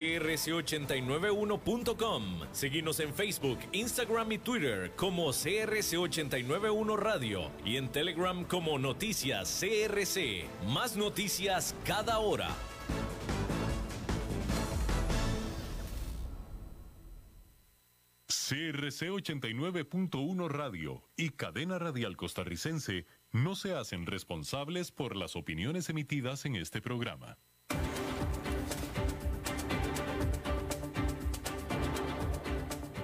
crc891.com. Seguimos en Facebook, Instagram y Twitter como CRC891 Radio y en Telegram como Noticias CRC. Más noticias cada hora. CRC 89.1 Radio y Cadena Radial Costarricense no se hacen responsables por las opiniones emitidas en este programa.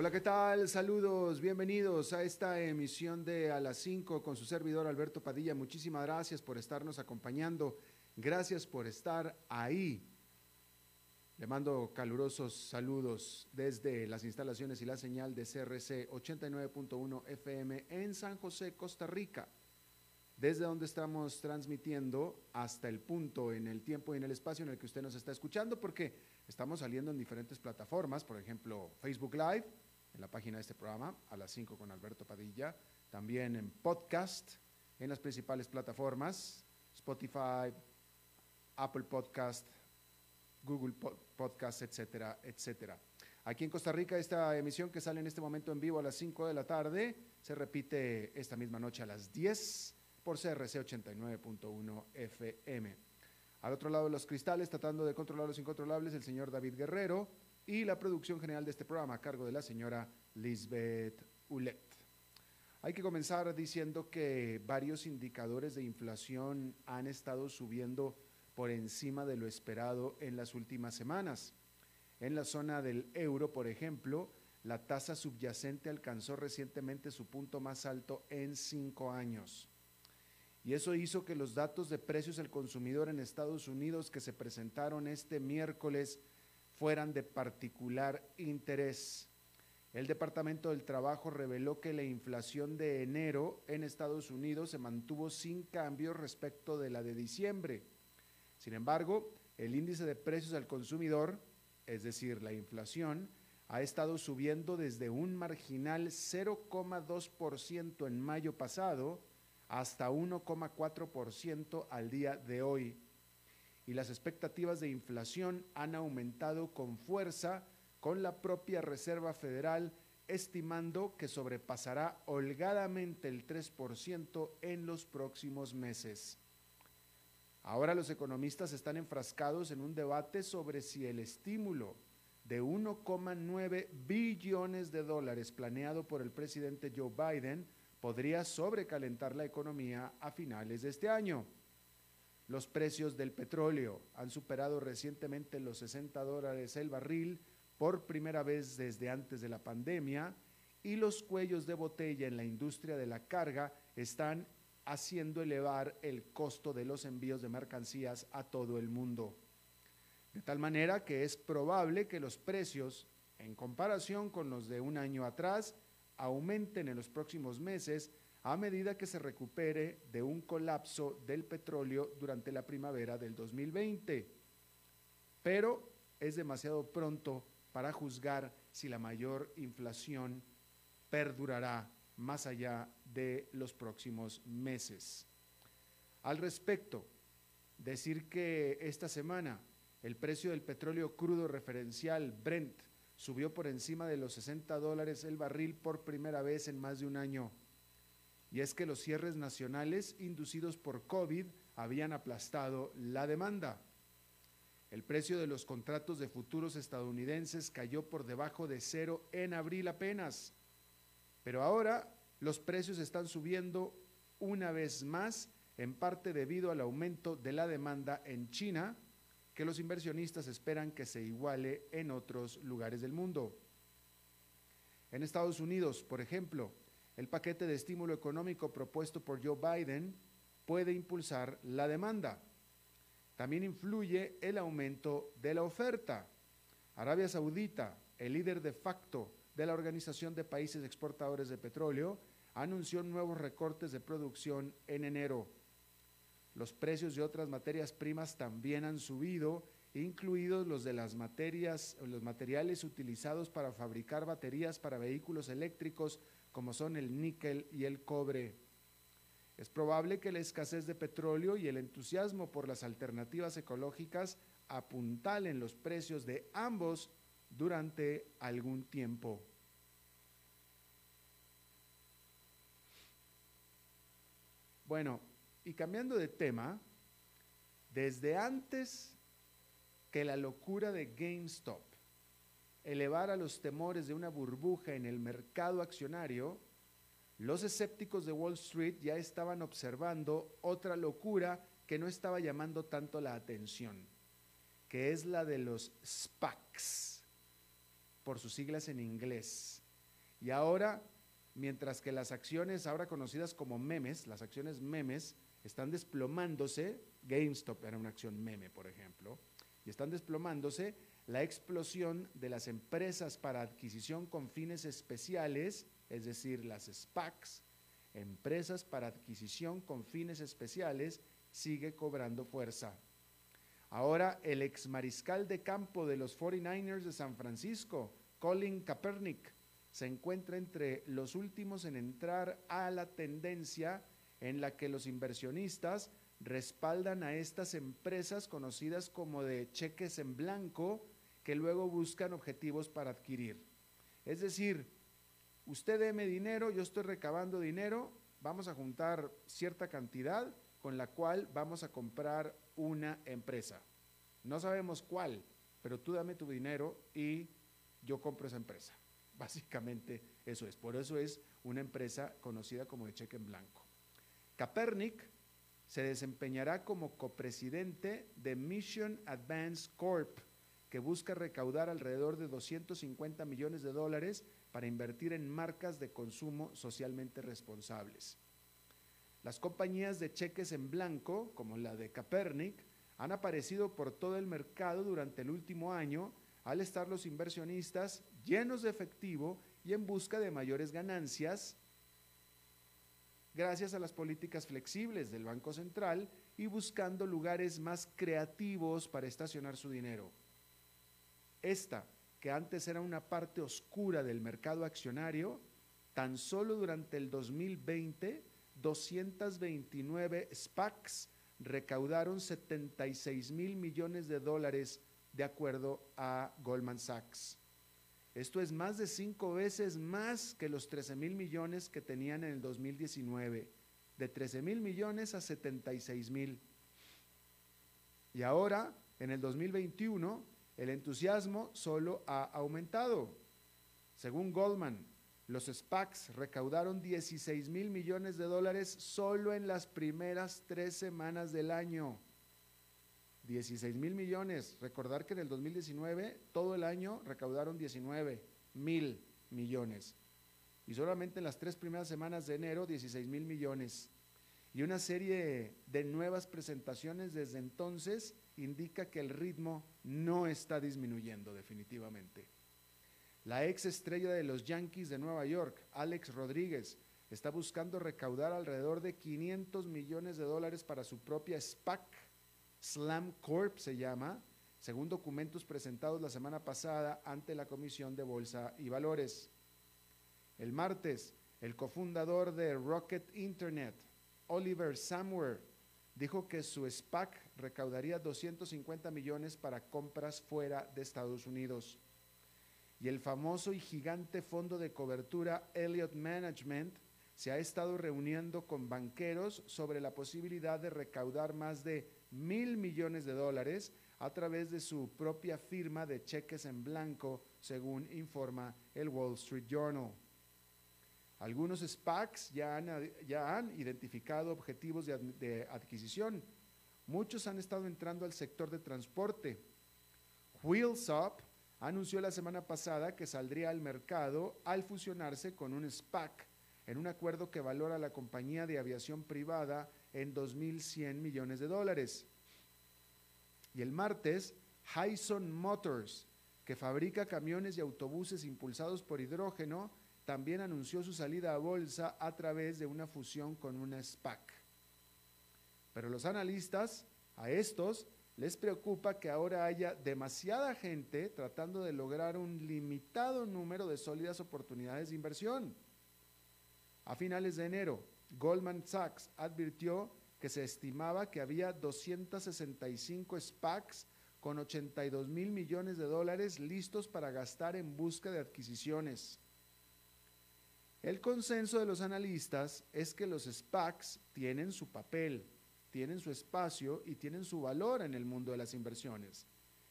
Hola, ¿qué tal? Saludos, bienvenidos a esta emisión de A las 5 con su servidor Alberto Padilla. Muchísimas gracias por estarnos acompañando. Gracias por estar ahí. Le mando calurosos saludos desde las instalaciones y la señal de CRC 89.1 FM en San José, Costa Rica, desde donde estamos transmitiendo hasta el punto en el tiempo y en el espacio en el que usted nos está escuchando, porque estamos saliendo en diferentes plataformas, por ejemplo, Facebook Live, en la página de este programa, a las 5 con Alberto Padilla, también en podcast, en las principales plataformas, Spotify, Apple Podcast, Google Podcast, etcétera, etcétera. Aquí en Costa Rica, esta emisión que sale en este momento en vivo a las 5 de la tarde, se repite esta misma noche a las 10 por CRC 89.1 FM. Al otro lado de los cristales, tratando de controlar los incontrolables, el señor David Guerrero y la producción general de este programa a cargo de la señora Lisbeth Ulet. Hay que comenzar diciendo que varios indicadores de inflación han estado subiendo por encima de lo esperado en las últimas semanas. En la zona del euro, por ejemplo, la tasa subyacente alcanzó recientemente su punto más alto en cinco años. Y eso hizo que los datos de precios del consumidor en Estados Unidos que se presentaron este miércoles fueran de particular interés. El Departamento del Trabajo reveló que la inflación de enero en Estados Unidos se mantuvo sin cambios respecto de la de diciembre. Sin embargo, el índice de precios al consumidor, es decir, la inflación, ha estado subiendo desde un marginal 0,2% en mayo pasado hasta 1,4% al día de hoy y las expectativas de inflación han aumentado con fuerza con la propia Reserva Federal estimando que sobrepasará holgadamente el 3% en los próximos meses. Ahora los economistas están enfrascados en un debate sobre si el estímulo de 1,9 billones de dólares planeado por el presidente Joe Biden podría sobrecalentar la economía a finales de este año. Los precios del petróleo han superado recientemente los 60 dólares el barril por primera vez desde antes de la pandemia y los cuellos de botella en la industria de la carga están haciendo elevar el costo de los envíos de mercancías a todo el mundo. De tal manera que es probable que los precios, en comparación con los de un año atrás, aumenten en los próximos meses a medida que se recupere de un colapso del petróleo durante la primavera del 2020. Pero es demasiado pronto para juzgar si la mayor inflación perdurará más allá de los próximos meses. Al respecto, decir que esta semana el precio del petróleo crudo referencial Brent subió por encima de los 60 dólares el barril por primera vez en más de un año y es que los cierres nacionales inducidos por COVID habían aplastado la demanda. El precio de los contratos de futuros estadounidenses cayó por debajo de cero en abril apenas, pero ahora los precios están subiendo una vez más, en parte debido al aumento de la demanda en China, que los inversionistas esperan que se iguale en otros lugares del mundo. En Estados Unidos, por ejemplo, el paquete de estímulo económico propuesto por Joe Biden puede impulsar la demanda. También influye el aumento de la oferta. Arabia Saudita, el líder de facto de la Organización de Países Exportadores de Petróleo, anunció nuevos recortes de producción en enero. Los precios de otras materias primas también han subido, incluidos los de las materias, los materiales utilizados para fabricar baterías para vehículos eléctricos, como son el níquel y el cobre. Es probable que la escasez de petróleo y el entusiasmo por las alternativas ecológicas apuntalen los precios de ambos durante algún tiempo. Bueno, y cambiando de tema, desde antes que la locura de GameStop elevara los temores de una burbuja en el mercado accionario, los escépticos de Wall Street ya estaban observando otra locura que no estaba llamando tanto la atención, que es la de los SPACs, por sus siglas en inglés. Y ahora, mientras que las acciones ahora conocidas como memes, las acciones memes, están desplomándose, GameStop era una acción meme, por ejemplo, y están desplomándose, la explosión de las empresas para adquisición con fines especiales, es decir, las SPACs, empresas para adquisición con fines especiales, sigue cobrando fuerza. Ahora el ex mariscal de campo de los 49ers de San Francisco, Colin Kaepernick, se encuentra entre los últimos en entrar a la tendencia en la que los inversionistas respaldan a estas empresas conocidas como de cheques en blanco que luego buscan objetivos para adquirir. Es decir, usted deme dinero, yo estoy recabando dinero, vamos a juntar cierta cantidad con la cual vamos a comprar una empresa. No sabemos cuál, pero tú dame tu dinero y yo compro esa empresa. Básicamente eso es. Por eso es una empresa conocida como de cheque en blanco. Kaepernick se desempeñará como copresidente de Mission Advance Corp, que busca recaudar alrededor de 250 millones de dólares para invertir en marcas de consumo socialmente responsables. Las compañías de cheques en blanco, como la de Kaepernick, han aparecido por todo el mercado durante el último año al estar los inversionistas llenos de efectivo y en busca de mayores ganancias gracias a las políticas flexibles del Banco Central y buscando lugares más creativos para estacionar su dinero. Esta, que antes era una parte oscura del mercado accionario, tan solo durante el 2020, 229 SPACs recaudaron 76 mil millones de dólares de acuerdo a Goldman Sachs. Esto es más de cinco veces más que los 13 mil millones que tenían en el 2019, de 13 mil millones a 76 mil. Y ahora, en el 2021, el entusiasmo solo ha aumentado. Según Goldman, los SPACs recaudaron 16 mil millones de dólares solo en las primeras tres semanas del año. 16 mil millones. Recordar que en el 2019 todo el año recaudaron 19 mil millones. Y solamente en las tres primeras semanas de enero 16 mil millones. Y una serie de nuevas presentaciones desde entonces indica que el ritmo no está disminuyendo definitivamente. La ex estrella de los Yankees de Nueva York, Alex Rodríguez, está buscando recaudar alrededor de 500 millones de dólares para su propia SPAC Slam Corp se llama, según documentos presentados la semana pasada ante la Comisión de Bolsa y Valores. El martes, el cofundador de Rocket Internet, Oliver Samwer, dijo que su SPAC recaudaría 250 millones para compras fuera de Estados Unidos. Y el famoso y gigante fondo de cobertura Elliott Management se ha estado reuniendo con banqueros sobre la posibilidad de recaudar más de mil millones de dólares a través de su propia firma de cheques en blanco, según informa el Wall Street Journal. Algunos SPACs ya han, identificado objetivos de, adquisición. Muchos han estado entrando al sector de transporte. Wheels anunció la semana pasada que saldría al mercado al fusionarse con un SPAC en un acuerdo que valora la compañía de aviación privada en 2.100 millones de dólares. Y el martes, Hyson Motors, que fabrica camiones y autobuses impulsados por hidrógeno, también anunció su salida a bolsa a través de una fusión con una SPAC. Pero los analistas, a estos, les preocupa que ahora haya demasiada gente tratando de lograr un limitado número de sólidas oportunidades de inversión. A finales de enero, Goldman Sachs advirtió que se estimaba que había 265 SPACs con 82 mil millones de dólares listos para gastar en busca de adquisiciones. El consenso de los analistas es que los SPACs tienen su papel, tienen su espacio y tienen su valor en el mundo de las inversiones.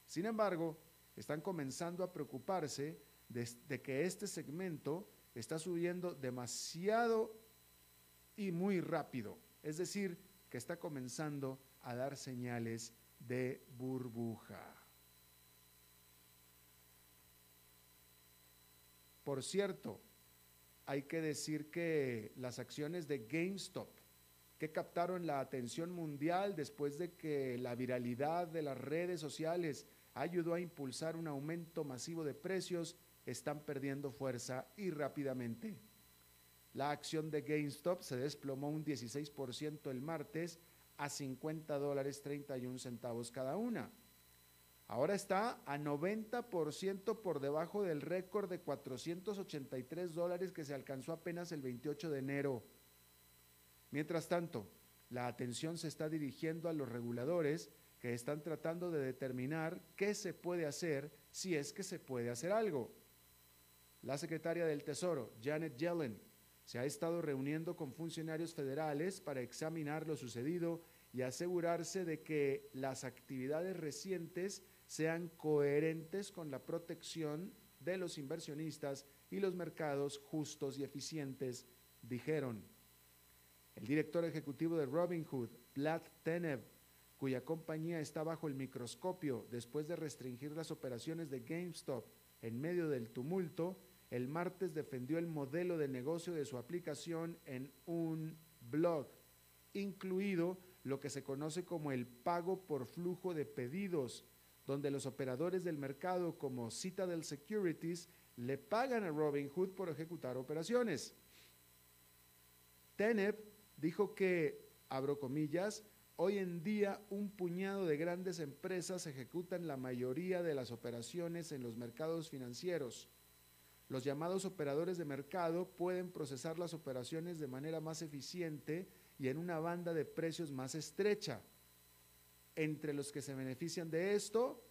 Sin embargo, están comenzando a preocuparse de, que este segmento está subiendo demasiado y muy rápido. Es decir, que está comenzando a dar señales de burbuja. Por cierto, hay que decir que las acciones de GameStop, que captaron la atención mundial después de que la viralidad de las redes sociales ayudó a impulsar un aumento masivo de precios, están perdiendo fuerza y rápidamente. La acción de GameStop se desplomó un 16% el martes a 50 dólares 31 centavos cada una. Ahora está a 90% por debajo del récord de 483 dólares que se alcanzó apenas el 28 de enero. Mientras tanto, la atención se está dirigiendo a los reguladores que están tratando de determinar qué se puede hacer si es que se puede hacer algo. La secretaria del Tesoro, Janet Yellen, se ha estado reuniendo con funcionarios federales para examinar lo sucedido y asegurarse de que las actividades recientes sean coherentes con la protección de los inversionistas y los mercados justos y eficientes, dijeron. El director ejecutivo de Robinhood, Vlad Tenev, cuya compañía está bajo el microscopio después de restringir las operaciones de GameStop en medio del tumulto, el martes defendió el modelo de negocio de su aplicación en un blog, incluido lo que se conoce como el pago por flujo de pedidos, donde los operadores del mercado como Citadel Securities le pagan a Robinhood por ejecutar operaciones. Teneb dijo que, abro comillas, hoy en día un puñado de grandes empresas ejecutan la mayoría de las operaciones en los mercados financieros los llamados operadores de mercado pueden procesar las operaciones de manera más eficiente y en una banda de precios más estrecha. Entre los que se benefician de esto,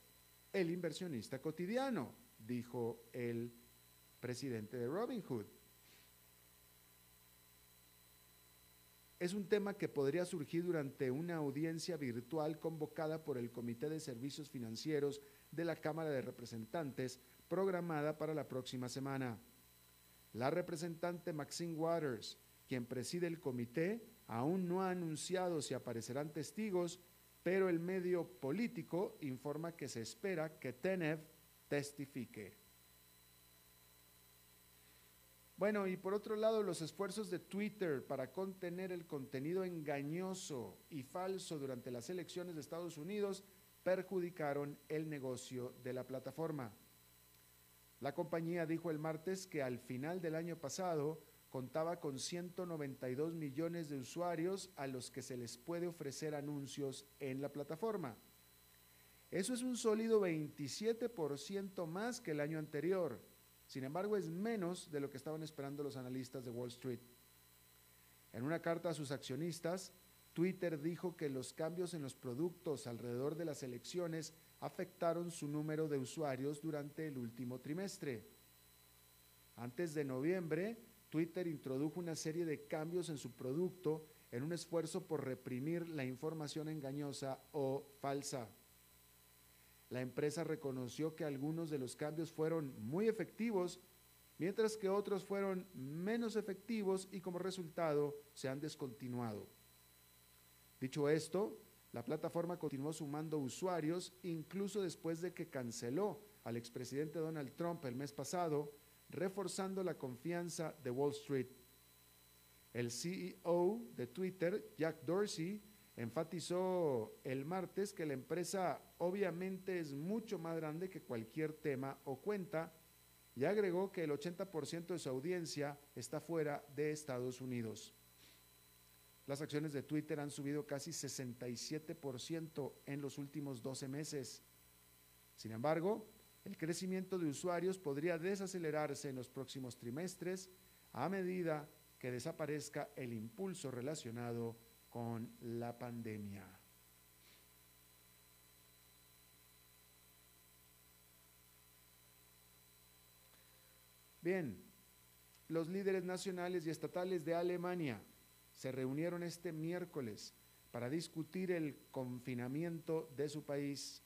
el inversionista cotidiano, dijo el presidente de Robinhood. Es un tema que podría surgir durante una audiencia virtual convocada por el Comité de Servicios Financieros de la Cámara de Representantes programada para la próxima semana. La representante Maxine Waters, quien preside el comité, aún no ha anunciado si aparecerán testigos, pero el medio político informa que se espera que Tenev testifique. Bueno, y por otro lado, los esfuerzos de Twitter para contener el contenido engañoso y falso durante las elecciones de Estados Unidos perjudicaron el negocio de la plataforma. La compañía dijo el martes que al final del año pasado contaba con 192 millones de usuarios a los que se les puede ofrecer anuncios en la plataforma. Eso es un sólido 27% más que el año anterior. Sin embargo, es menos de lo que estaban esperando los analistas de Wall Street. En una carta a sus accionistas, Twitter dijo que los cambios en los productos alrededor de las elecciones afectaron su número de usuarios durante el último trimestre. Antes de noviembre, Twitter introdujo una serie de cambios en su producto en un esfuerzo por reprimir la información engañosa o falsa. La empresa reconoció que algunos de los cambios fueron muy efectivos, mientras que otros fueron menos efectivos y como resultado se han descontinuado. Dicho esto, la plataforma continuó sumando usuarios incluso después de que canceló al expresidente Donald Trump el mes pasado, reforzando la confianza de Wall Street. El CEO de Twitter, Jack Dorsey, enfatizó el martes que la empresa obviamente es mucho más grande que cualquier tema o cuenta y agregó que el 80% de su audiencia está fuera de Estados Unidos. Las acciones de Twitter han subido casi 67% en los últimos 12 meses. Sin embargo, el crecimiento de usuarios podría desacelerarse en los próximos trimestres a medida que desaparezca el impulso relacionado con la pandemia. Bien, los líderes nacionales y estatales de Alemania se reunieron este miércoles para discutir el confinamiento de su país.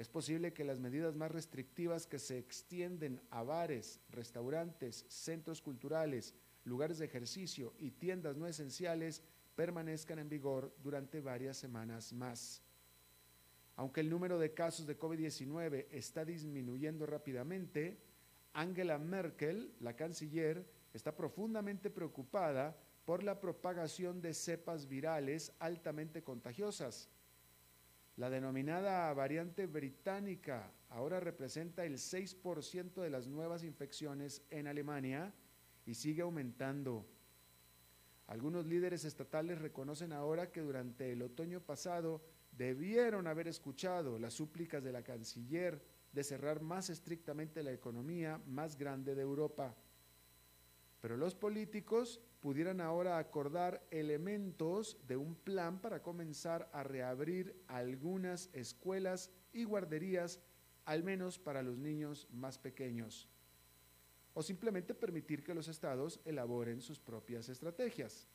Es posible que las medidas más restrictivas que se extienden a bares, restaurantes, centros culturales, lugares de ejercicio y tiendas no esenciales permanezcan en vigor durante varias semanas más. Aunque el número de casos de COVID-19 está disminuyendo rápidamente, Angela Merkel, la canciller, está profundamente preocupada por la propagación de cepas virales altamente contagiosas. La denominada variante británica ahora representa el 6% de las nuevas infecciones en Alemania y sigue aumentando. Algunos líderes estatales reconocen ahora que durante el otoño pasado debieron haber escuchado las súplicas de la canciller de cerrar más estrictamente la economía más grande de Europa. Pero los políticos pudieran ahora acordar elementos de un plan para comenzar a reabrir algunas escuelas y guarderías, al menos para los niños más pequeños o simplemente permitir que los estados elaboren sus propias estrategias.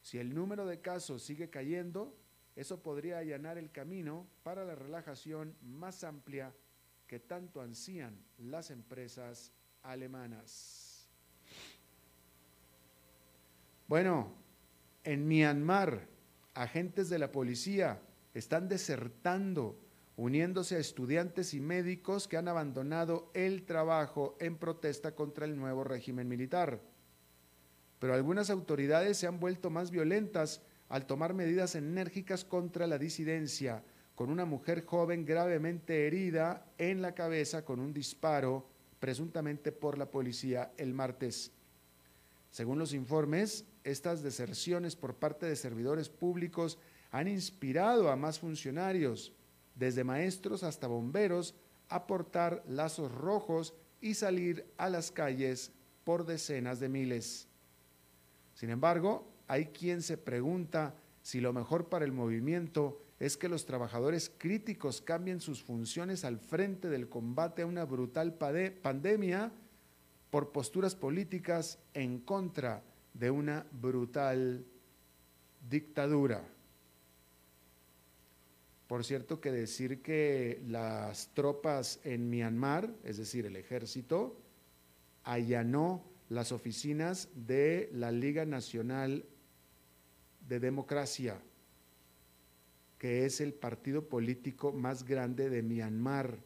Si el número de casos sigue cayendo, eso podría allanar el camino para la relajación más amplia que tanto ansían las empresas alemanas. Bueno, en Myanmar, agentes de la policía están desertando uniéndose a estudiantes y médicos que han abandonado el trabajo en protesta contra el nuevo régimen militar. Pero algunas autoridades se han vuelto más violentas al tomar medidas enérgicas contra la disidencia, con una mujer joven gravemente herida en la cabeza con un disparo, presuntamente por la policía, el martes. Según los informes, estas deserciones por parte de servidores públicos han inspirado a más funcionarios, desde maestros hasta bomberos, a portar lazos rojos y salir a las calles por decenas de miles. Sin embargo, hay quien se pregunta si lo mejor para el movimiento es que los trabajadores críticos cambien sus funciones al frente del combate a una brutal pandemia por posturas políticas en contra de una brutal dictadura. Por cierto que decir que las tropas en Myanmar, es decir, el ejército, allanó las oficinas de la Liga Nacional de Democracia, que es el partido político más grande de Myanmar,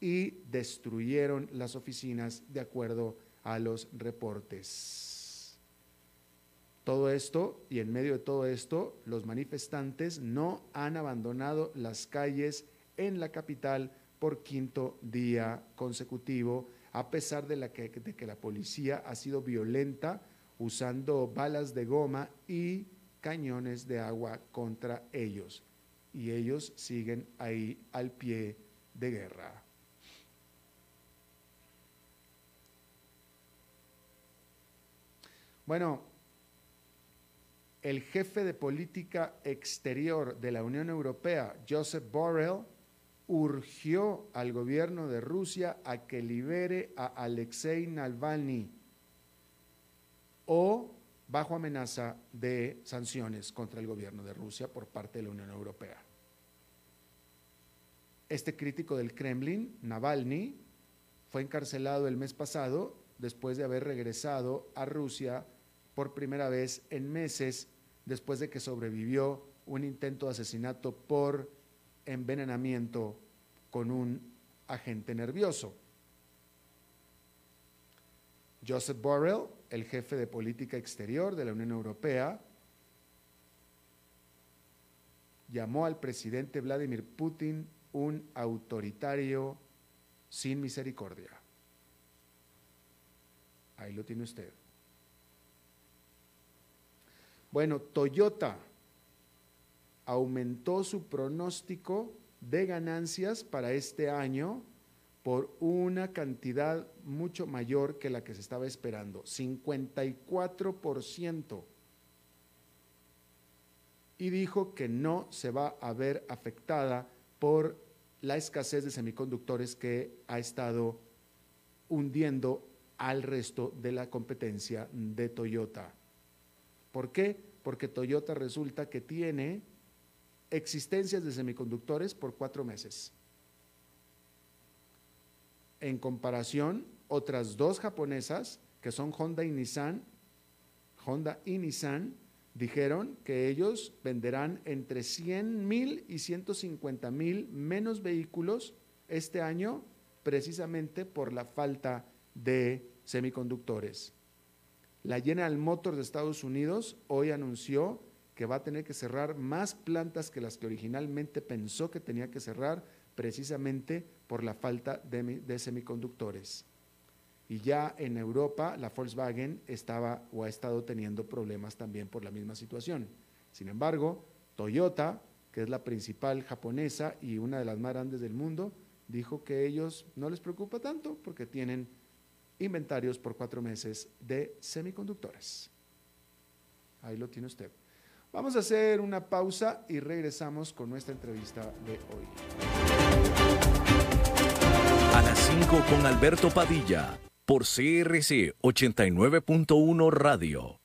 y destruyeron las oficinas de acuerdo a los reportes. Todo esto, y en medio de todo esto, los manifestantes no han abandonado las calles en la capital por quinto día consecutivo, a pesar de, de que la policía ha sido violenta usando balas de goma y cañones de agua contra ellos. Y ellos siguen ahí al pie de guerra. Bueno, el jefe de política exterior de la Unión Europea, Joseph Borrell, urgió al gobierno de Rusia a que libere a Alexei Navalny o bajo amenaza de sanciones contra el gobierno de Rusia por parte de la Unión Europea. Este crítico del Kremlin, Navalny, fue encarcelado el mes pasado después de haber regresado a Rusia por primera vez en meses después de que sobrevivió un intento de asesinato por envenenamiento con un agente nervioso. Joseph Borrell, el jefe de política exterior de la Unión Europea, llamó al presidente Vladimir Putin un autoritario sin misericordia. Ahí lo tiene usted. Bueno, Toyota aumentó su pronóstico de ganancias para este año por una cantidad mucho mayor que la que se estaba esperando, 54%. Y dijo que no se va a ver afectada por la escasez de semiconductores que ha estado hundiendo al resto de la competencia de Toyota. ¿Por qué? Porque Toyota resulta que tiene existencias de semiconductores por cuatro meses. En comparación, otras dos japonesas, que son Honda y Nissan, Honda y Nissan, dijeron que ellos venderán entre 100 mil y 150 mil menos vehículos este año precisamente por la falta de semiconductores. La General Motors de Estados Unidos hoy anunció que va a tener que cerrar más plantas que las que originalmente pensó que tenía que cerrar precisamente por la falta de, semiconductores. Y ya en Europa la Volkswagen estaba o ha estado teniendo problemas también por la misma situación. Sin embargo, Toyota, que es la principal japonesa y una de las más grandes del mundo, dijo que ellos no les preocupa tanto porque tienen inventarios por cuatro meses de semiconductores. Ahí lo tiene usted. Vamos a hacer una pausa y regresamos con nuestra entrevista de hoy. A las 5 con Alberto Padilla, por CRC 89.1 Radio.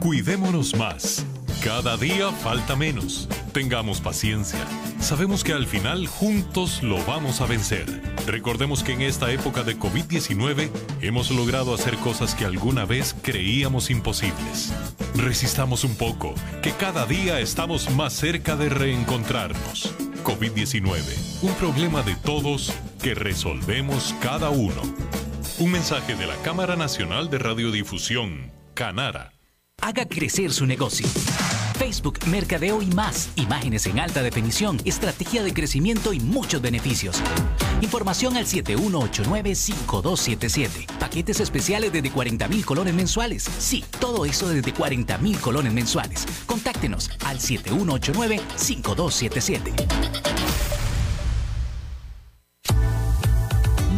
Cuidémonos más. Cada día falta menos. Tengamos paciencia. Sabemos que al final juntos lo vamos a vencer. Recordemos que en esta época de COVID-19 hemos logrado hacer cosas que alguna vez creíamos imposibles. Resistamos un poco, que cada día estamos más cerca de reencontrarnos. COVID-19, un problema de todos que resolvemos cada uno. Un mensaje de la Cámara Nacional de Radiodifusión, Canara. Haga crecer su negocio. Facebook, Mercadeo y más. Imágenes en alta definición, estrategia de crecimiento y muchos beneficios. Información al 7189-5277. Paquetes especiales desde 40 mil colones mensuales. Sí, todo eso desde 40 mil colones mensuales. Contáctenos al 7189-5277.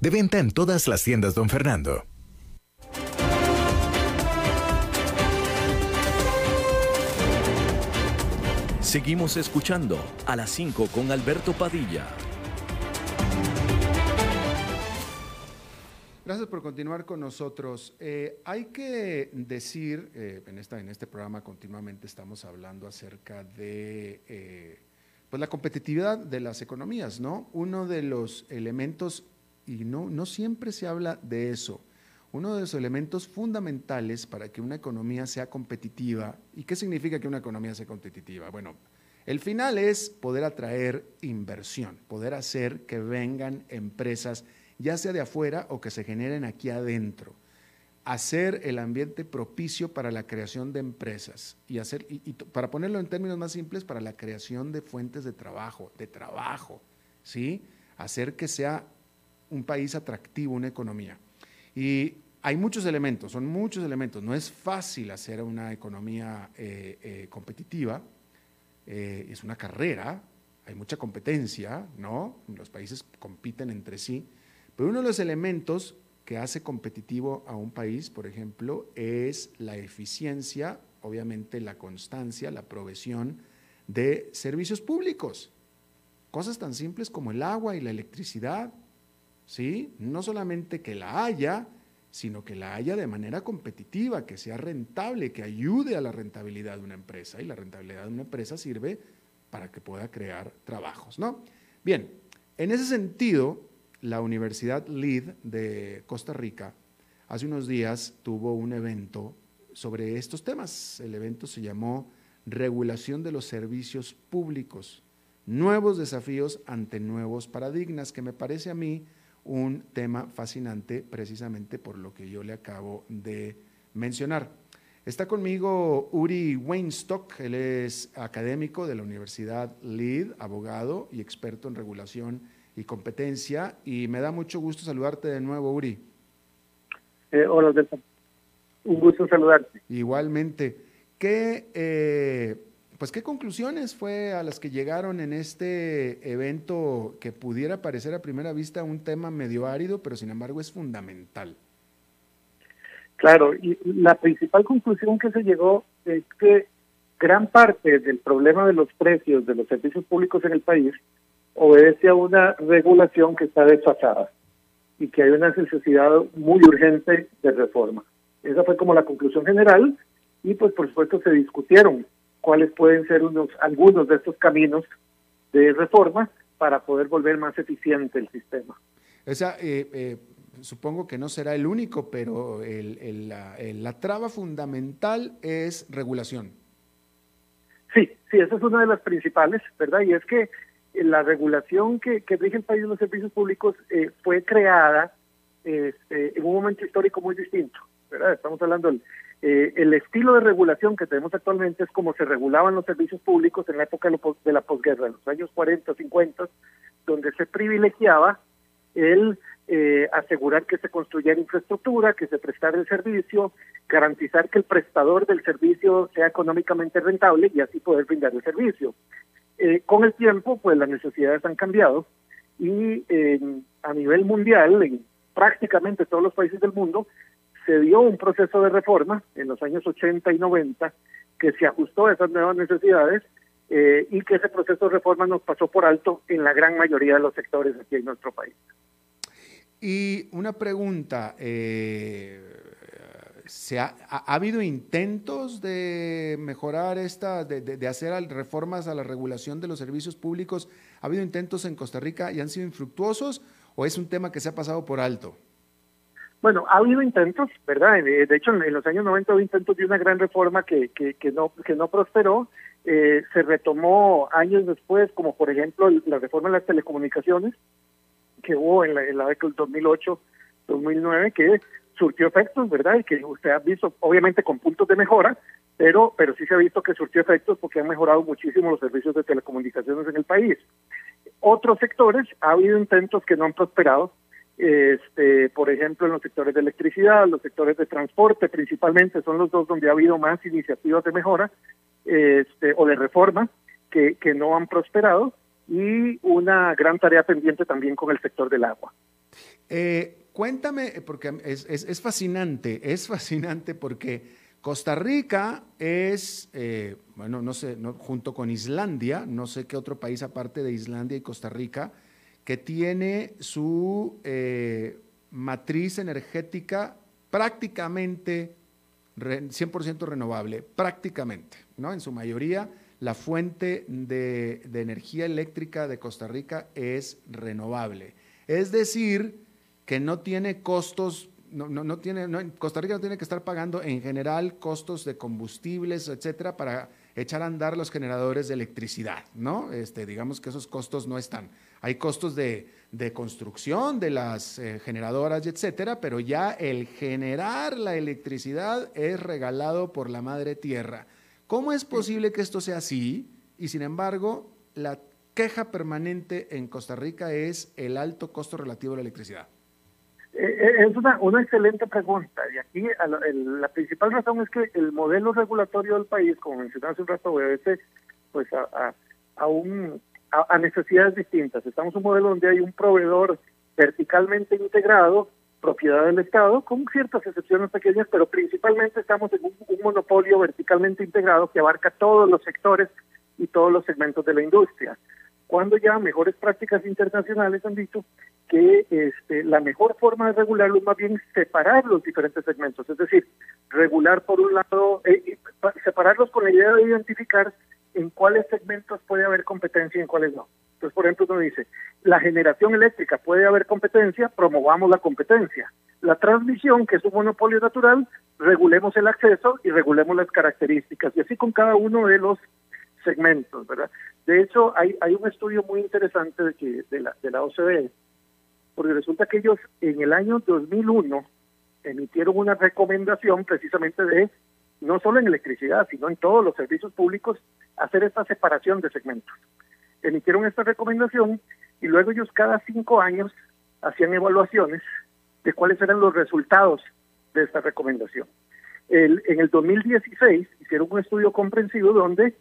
De venta en todas las tiendas, don Fernando. Seguimos escuchando a las 5 con Alberto Padilla. Gracias por continuar con nosotros. Eh, hay que decir, eh, en, esta, en este programa continuamente estamos hablando acerca de eh, pues la competitividad de las economías, ¿no? Uno de los elementos y no, no siempre se habla de eso. Uno de los elementos fundamentales para que una economía sea competitiva, ¿y qué significa que una economía sea competitiva? Bueno, el final es poder atraer inversión, poder hacer que vengan empresas, ya sea de afuera o que se generen aquí adentro, hacer el ambiente propicio para la creación de empresas y hacer, y, para ponerlo en términos más simples, para la creación de fuentes de trabajo, de trabajo, ¿sí? Hacer que sea un país atractivo, una economía. Y hay muchos elementos, son muchos elementos. No es fácil hacer una economía eh, eh, competitiva, eh, es una carrera, hay mucha competencia, ¿no? Los países compiten entre sí, pero uno de los elementos que hace competitivo a un país, por ejemplo, es la eficiencia, obviamente la constancia, la provisión de servicios públicos. Cosas tan simples como el agua y la electricidad, ¿sí? No solamente que la haya, sino que la haya de manera competitiva, que sea rentable, que ayude a la rentabilidad de una empresa. Y la rentabilidad de una empresa sirve para que pueda crear trabajos, ¿no? Bien, en ese sentido, la Universidad LEED de Costa Rica hace unos días tuvo un evento sobre estos temas. El evento se llamó Regulación de los Servicios Públicos, nuevos desafíos ante nuevos paradigmas, que me parece a mí un tema fascinante precisamente por lo que yo le acabo de mencionar. Está conmigo Uri Weinstock, él es académico de la Universidad LEED, abogado y experto en regulación y competencia, y me da mucho gusto saludarte de nuevo, Uri. Eh, hola, un gusto saludarte. Igualmente. ¿Qué, eh, pues, ¿Qué conclusiones fue a las que llegaron en este evento que pudiera parecer a primera vista un tema medio árido, pero sin embargo es fundamental? Claro, y la principal conclusión que se llegó es que gran parte del problema de los precios de los servicios públicos en el país obedece a una regulación que está desfasada y que hay una necesidad muy urgente de reforma. Esa fue como la conclusión general y pues por supuesto se discutieron cuáles pueden ser unos algunos de estos caminos de reforma para poder volver más eficiente el sistema. Esa, eh, eh, supongo que no será el único, pero el, la, la, traba fundamental es regulación. Sí, sí, esa es una de las principales, ¿verdad? Y es que la regulación que, que rige el país de los servicios públicos eh, fue creada este, en un momento histórico muy distinto, ¿verdad? Estamos hablando del eh, el estilo de regulación que tenemos actualmente es como se regulaban los servicios públicos en la época de la posguerra, en los años 40, 50, donde se privilegiaba el eh, asegurar que se construyera infraestructura, que se prestara el servicio, garantizar que el prestador del servicio sea económicamente rentable y así poder brindar el servicio. Eh, con el tiempo, pues las necesidades han cambiado y a nivel mundial, en prácticamente todos los países del mundo, se dio un proceso de reforma en los años 80 y 90 que se ajustó a esas nuevas necesidades eh, y que ese proceso de reforma nos pasó por alto en la gran mayoría de los sectores aquí en nuestro país. Y una pregunta, eh, ¿se ha, ha, habido intentos de mejorar esta, de, de, de, hacer reformas a la regulación de los servicios públicos? ¿Ha habido intentos en Costa Rica y han sido infructuosos o es un tema que se ha pasado por alto? Bueno, ha habido intentos, ¿verdad? De hecho, en los años 90 hubo intentos de una gran reforma que, que, no, que no prosperó. Eh, se retomó años después, como por ejemplo la reforma de las telecomunicaciones, que hubo en la, en la década del 2008, 2009, que surtió efectos, ¿verdad? Y que usted ha visto, obviamente con puntos de mejora, pero, pero sí se ha visto que surtió efectos porque han mejorado muchísimo los servicios de telecomunicaciones en el país. Otros sectores, ha habido intentos que no han prosperado, este, por ejemplo, en los sectores de electricidad, los sectores de transporte, principalmente son los dos donde ha habido más iniciativas de mejora este, o de reforma que, no han prosperado y una gran tarea pendiente también con el sector del agua. Eh, cuéntame, porque es, es, es, fascinante, es fascinante porque Costa Rica es, eh, bueno, no sé, no, junto con Islandia, no sé qué otro país aparte de Islandia y Costa Rica, que tiene su eh, matriz energética prácticamente 100% renovable, prácticamente, ¿no? En su mayoría, la fuente de, energía eléctrica de Costa Rica es renovable. Es decir, que no tiene costos, no, no, no tiene, Costa Rica no tiene que estar pagando en general costos de combustibles, etcétera, para echar a andar los generadores de electricidad, ¿no? Este, digamos que esos costos no están. Hay costos de, de construcción de las eh, generadoras, etcétera, pero ya el generar la electricidad es regalado por la madre tierra. ¿Cómo es posible que esto sea así? Y sin embargo, la queja permanente en Costa Rica es el alto costo relativo de la electricidad. Eh, eh, es una, una excelente pregunta y aquí la principal razón es que el modelo regulatorio del país, como mencionaba hace un rato, obedece pues a, a, a, a, a necesidades distintas. Estamos en un modelo donde hay un proveedor verticalmente integrado, propiedad del Estado, con ciertas excepciones pequeñas, pero principalmente estamos en un, un monopolio verticalmente integrado que abarca todos los sectores y todos los segmentos de la industria cuando ya mejores prácticas internacionales han dicho que este, la mejor forma de regularlo es más bien separar los diferentes segmentos, es decir, regular por un lado, eh, separarlos con la idea de identificar en cuáles segmentos puede haber competencia y en cuáles no. Entonces, por ejemplo, uno dice, la generación eléctrica puede haber competencia, promovamos la competencia. la transmisión, que es un monopolio natural, regulemos el acceso y regulemos las características, y así con cada uno de los segmentos, ¿verdad? De hecho, hay, un estudio muy interesante de, que, de, la, de la OCDE, porque resulta que ellos en el año 2001 emitieron una recomendación precisamente de, no solo en electricidad, sino en todos los servicios públicos, hacer esta separación de segmentos. Emitieron esta recomendación y luego ellos cada cinco años hacían evaluaciones de cuáles eran los resultados de esta recomendación. El, en el 2016 hicieron un estudio comprensivo donde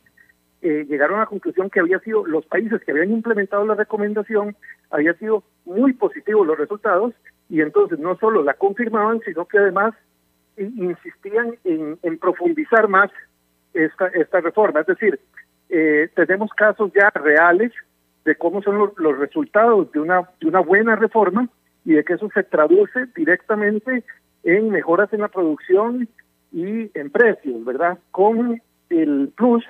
eh, llegaron a la conclusión que había sido los países que habían implementado la recomendación había sido muy positivos los resultados y entonces no solo la confirmaban sino que además insistían en, profundizar más esta esta reforma es decir eh, tenemos casos ya reales de cómo son los, los resultados de una de una buena reforma y de que eso se traduce directamente en mejoras en la producción y en precios, ¿verdad? Con el plus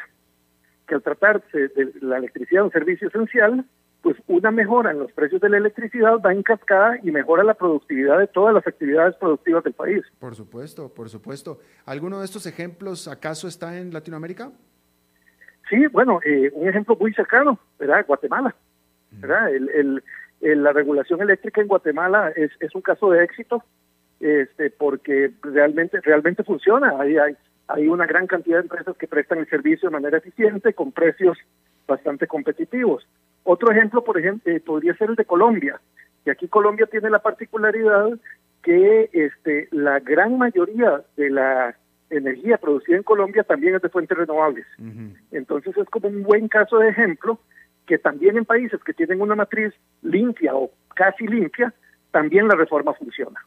que al tratarse de la electricidad un servicio esencial, pues una mejora en los precios de la electricidad va en cascada y mejora la productividad de todas las actividades productivas del país. Por supuesto, por supuesto. ¿Alguno de estos ejemplos acaso está en Latinoamérica? Sí, bueno, eh, un ejemplo muy cercano, ¿verdad? Guatemala, ¿verdad? El, el, la regulación eléctrica en Guatemala es, es un caso de éxito, este, porque realmente realmente funciona. Hay hay una gran cantidad de empresas que prestan el servicio de manera eficiente con precios bastante competitivos. Otro ejemplo, por ejemplo, eh, podría ser el de Colombia. Y aquí Colombia tiene la particularidad que este, la gran mayoría de la energía producida en Colombia también es de fuentes renovables. Entonces es como un buen caso de ejemplo que también en países que tienen una matriz limpia o casi limpia, también la reforma funciona.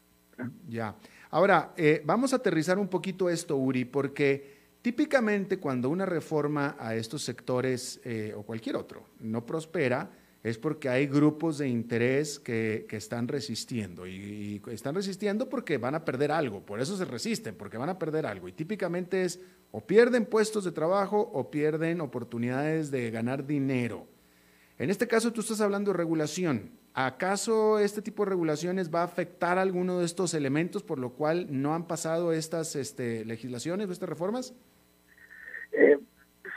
Ya. Ahora, eh, vamos a aterrizar un poquito esto, Uri, porque típicamente cuando una reforma a estos sectores eh, o cualquier otro no prospera, es porque hay grupos de interés que, están resistiendo y, y, están resistiendo porque van a perder algo, por eso se resisten, porque van a perder algo. Y típicamente es o pierden puestos de trabajo o pierden oportunidades de ganar dinero. En este caso tú estás hablando de regulación. ¿Acaso este tipo de regulaciones va a afectar alguno de estos elementos por lo cual no han pasado estas este, legislaciones o estas reformas? Eh,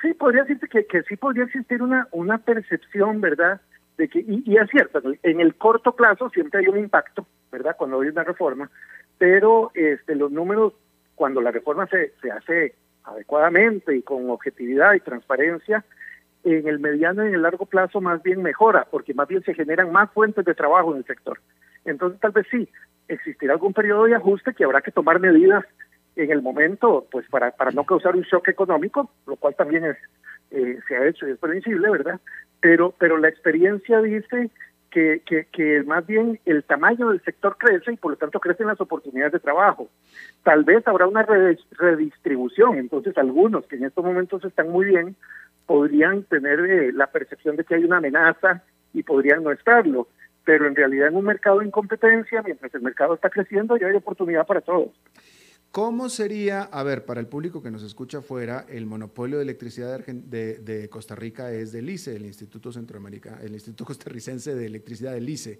sí, podría decirte que, sí podría existir una, una percepción, ¿verdad? De que, y, es cierto, en el corto plazo siempre hay un impacto, ¿verdad? Cuando hay una reforma, pero este, los números, cuando la reforma se, se hace adecuadamente y con objetividad y transparencia, en el mediano y en el largo plazo más bien mejora, porque más bien se generan más fuentes de trabajo en el sector. Entonces tal vez sí, existirá algún periodo de ajuste que habrá que tomar medidas en el momento, pues para, para no causar un shock económico, lo cual también es, eh, se ha hecho y es previsible, ¿verdad? Pero, pero la experiencia dice que, que, que más bien el tamaño del sector crece y por lo tanto crecen las oportunidades de trabajo. Tal vez habrá una redistribución, entonces algunos que en estos momentos están muy bien podrían tener eh, la percepción de que hay una amenaza y podrían no estarlo, pero en realidad en un mercado en competencia, mientras el mercado está creciendo, ya hay oportunidad para todos. ¿Cómo sería, a ver, para el público que nos escucha afuera, el monopolio de electricidad de, de, Costa Rica es del ICE, el Instituto Centroamérica, el Instituto Costarricense de Electricidad del ICE.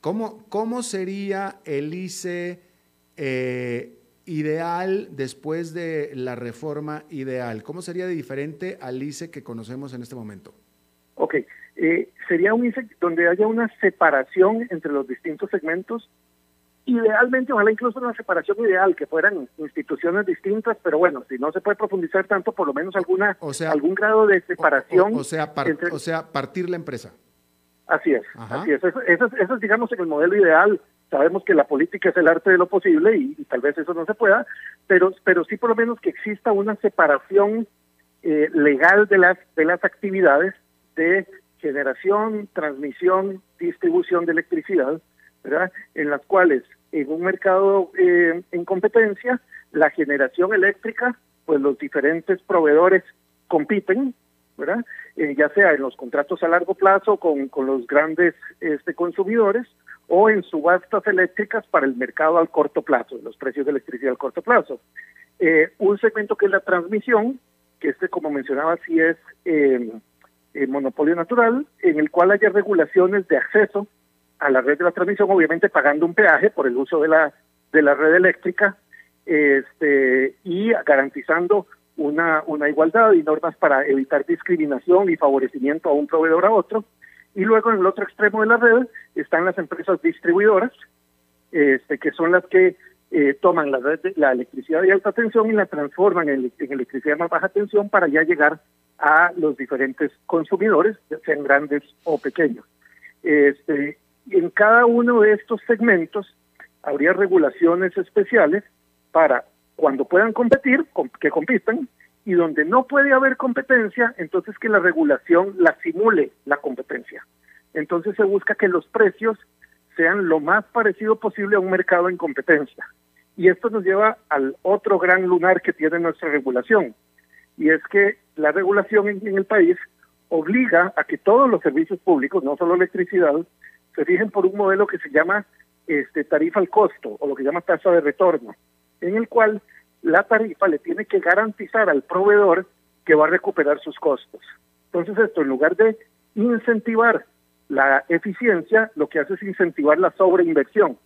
¿Cómo, cómo sería el ICE eh, ideal después de la reforma ideal? ¿Cómo sería de diferente al ICE que conocemos en este momento? Ok, eh, sería un ICE donde haya una separación entre los distintos segmentos. Idealmente, ojalá incluso una separación ideal, que fueran instituciones distintas, pero bueno, si no se puede profundizar tanto, por lo menos alguna o sea, algún grado de separación. O, sea, o sea, partir la empresa. Así es, así es. Eso, eso, eso es, digamos, en el modelo ideal sabemos que la política es el arte de lo posible y, tal vez eso no se pueda, pero, pero sí por lo menos que exista una separación eh, legal de las, de las actividades de generación, transmisión, distribución de electricidad, ¿verdad? En las cuales en un mercado eh, en competencia, la generación eléctrica, pues los diferentes proveedores compiten, ¿verdad? Eh, ya sea en los contratos a largo plazo con, con los grandes este, consumidores o en subastas eléctricas para el mercado al corto plazo, los precios de electricidad al corto plazo. Eh, un segmento que es la transmisión, que este, como mencionaba, sí es eh, monopolio natural, en el cual haya regulaciones de acceso a la red de la transmisión, obviamente pagando un peaje por el uso de la de la red eléctrica este, y garantizando una, una igualdad y normas para evitar discriminación y favorecimiento a un proveedor a otro. Y luego en el otro extremo de la red están las empresas distribuidoras, este, que son las que eh, toman la, la electricidad de alta tensión y la transforman en, electricidad de más baja tensión para ya llegar a los diferentes consumidores, sean grandes o pequeños. Este, en cada uno de estos segmentos habría regulaciones especiales para cuando puedan competir, que compitan, y donde no puede haber competencia, entonces que la regulación la simule la competencia. Entonces se busca que los precios sean lo más parecido posible a un mercado en competencia. Y esto nos lleva al otro gran lunar que tiene nuestra regulación, y es que la regulación en, el país obliga a que todos los servicios públicos, no solo electricidad, se fijen por un modelo que se llama este, tarifa al costo o lo que se llama tasa de retorno, en el cual la tarifa le tiene que garantizar al proveedor que va a recuperar sus costos. Entonces esto, en lugar de incentivar la eficiencia, lo que hace es incentivar la sobreinversión,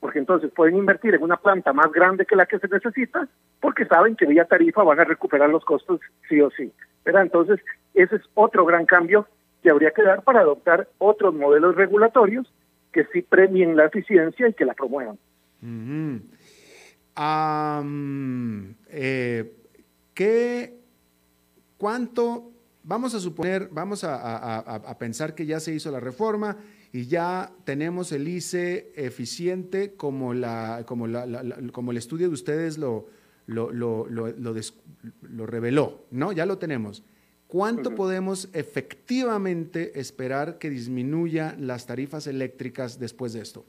porque entonces pueden invertir en una planta más grande que la que se necesita, porque saben que vía tarifa van a recuperar los costos sí o sí. ¿verdad? Entonces, ese es otro gran cambio que habría que dar para adoptar otros modelos regulatorios que sí premien la eficiencia y que la promuevan. Eh, ¿qué, ¿Cuánto? Vamos a suponer, vamos a, pensar que ya se hizo la reforma y ya tenemos el ICE eficiente como, la, como, como el estudio de ustedes lo, reveló, ¿no? Ya lo tenemos. ¿Cuánto podemos efectivamente esperar que disminuya las tarifas eléctricas después de esto?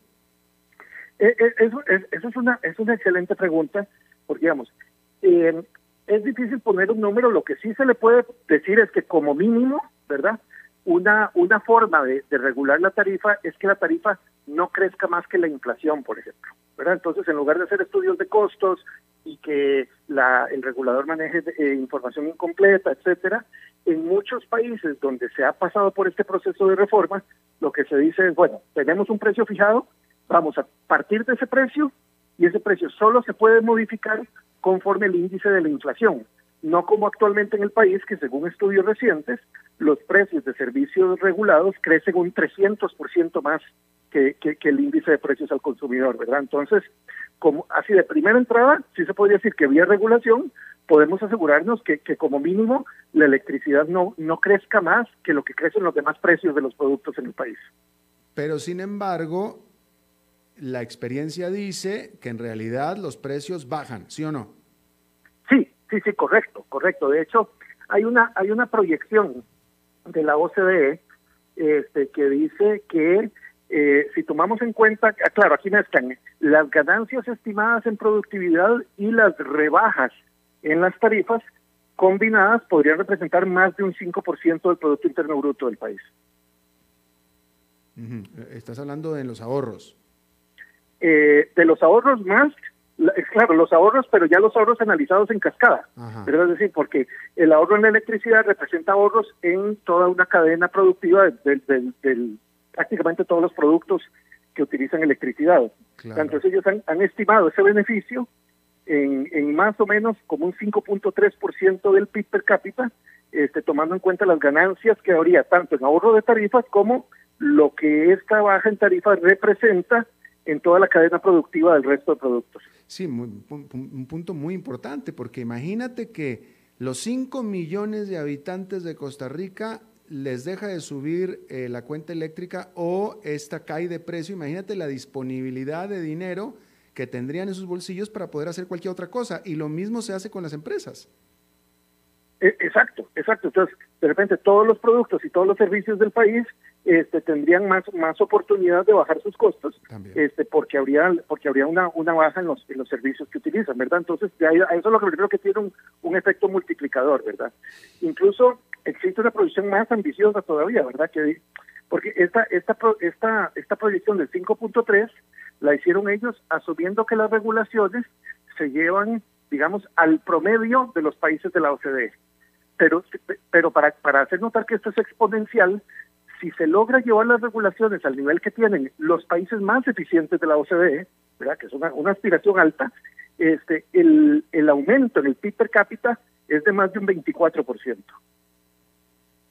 Eh, eh, eso, es, una, es una excelente pregunta, porque digamos, eh, es difícil poner un número, lo que sí se le puede decir es que como mínimo, ¿verdad? Una, una forma de, regular la tarifa es que la tarifa no crezca más que la inflación, por ejemplo. Entonces, en lugar de hacer estudios de costos y que la, el regulador maneje información incompleta, etcétera, en muchos países donde se ha pasado por este proceso de reforma, lo que se dice es, bueno, tenemos un precio fijado, vamos a partir de ese precio y ese precio solo se puede modificar conforme el índice de la inflación, no como actualmente en el país que según estudios recientes los precios de servicios regulados crecen un 300% más que, que, el índice de precios al consumidor, ¿verdad? Entonces, como así de primera entrada, sí se podría decir que vía regulación podemos asegurarnos que, que como mínimo la electricidad no, no crezca más que lo que crecen los demás precios de los productos en el país. Pero sin embargo, la experiencia dice que en realidad los precios bajan, ¿sí o no? Sí, sí, sí, correcto, correcto. De hecho, hay una, hay una proyección de la OCDE este, que dice que eh, si tomamos en cuenta, ah, claro, aquí mezclan las ganancias estimadas en productividad y las rebajas en las tarifas combinadas podrían representar más de un 5% del Producto Interno Bruto del país. Estás hablando de los ahorros. Eh, de los ahorros más, claro, los ahorros, pero ya los ahorros analizados en cascada. Es decir, porque el ahorro en la electricidad representa ahorros en toda una cadena productiva del, prácticamente todos los productos que utilizan electricidad. Entonces ellos han, estimado ese beneficio en, en, más o menos como un 5.3% del PIB per cápita, este, tomando en cuenta las ganancias que habría tanto en ahorro de tarifas como lo que esta baja en tarifas representa en toda la cadena productiva del resto de productos. Sí, un punto muy importante, porque imagínate que los 5 millones de habitantes de Costa Rica les deja de subir eh, la cuenta eléctrica o esta cae de precio. Imagínate la disponibilidad de dinero que tendrían en sus bolsillos para poder hacer cualquier otra cosa. Y lo mismo se hace con las empresas. E, exacto, exacto. Entonces, de repente todos los productos y todos los servicios del país este, tendrían más más oportunidad de bajar sus costos, este, porque habría porque habría una una baja en los en los servicios que utilizan, ¿verdad? Entonces, eso es lo que creo que tiene un, un efecto multiplicador, ¿verdad? Incluso existe una proyección más ambiciosa todavía, ¿verdad? Que porque esta esta esta esta proyección del 5.3 la hicieron ellos asumiendo que las regulaciones se llevan digamos al promedio de los países de la OCDE pero pero para para hacer notar que esto es exponencial si se logra llevar las regulaciones al nivel que tienen los países más eficientes de la OCDE, ¿verdad? que es una, una aspiración alta, este, el, el aumento en el PIB per cápita es de más de un 24%.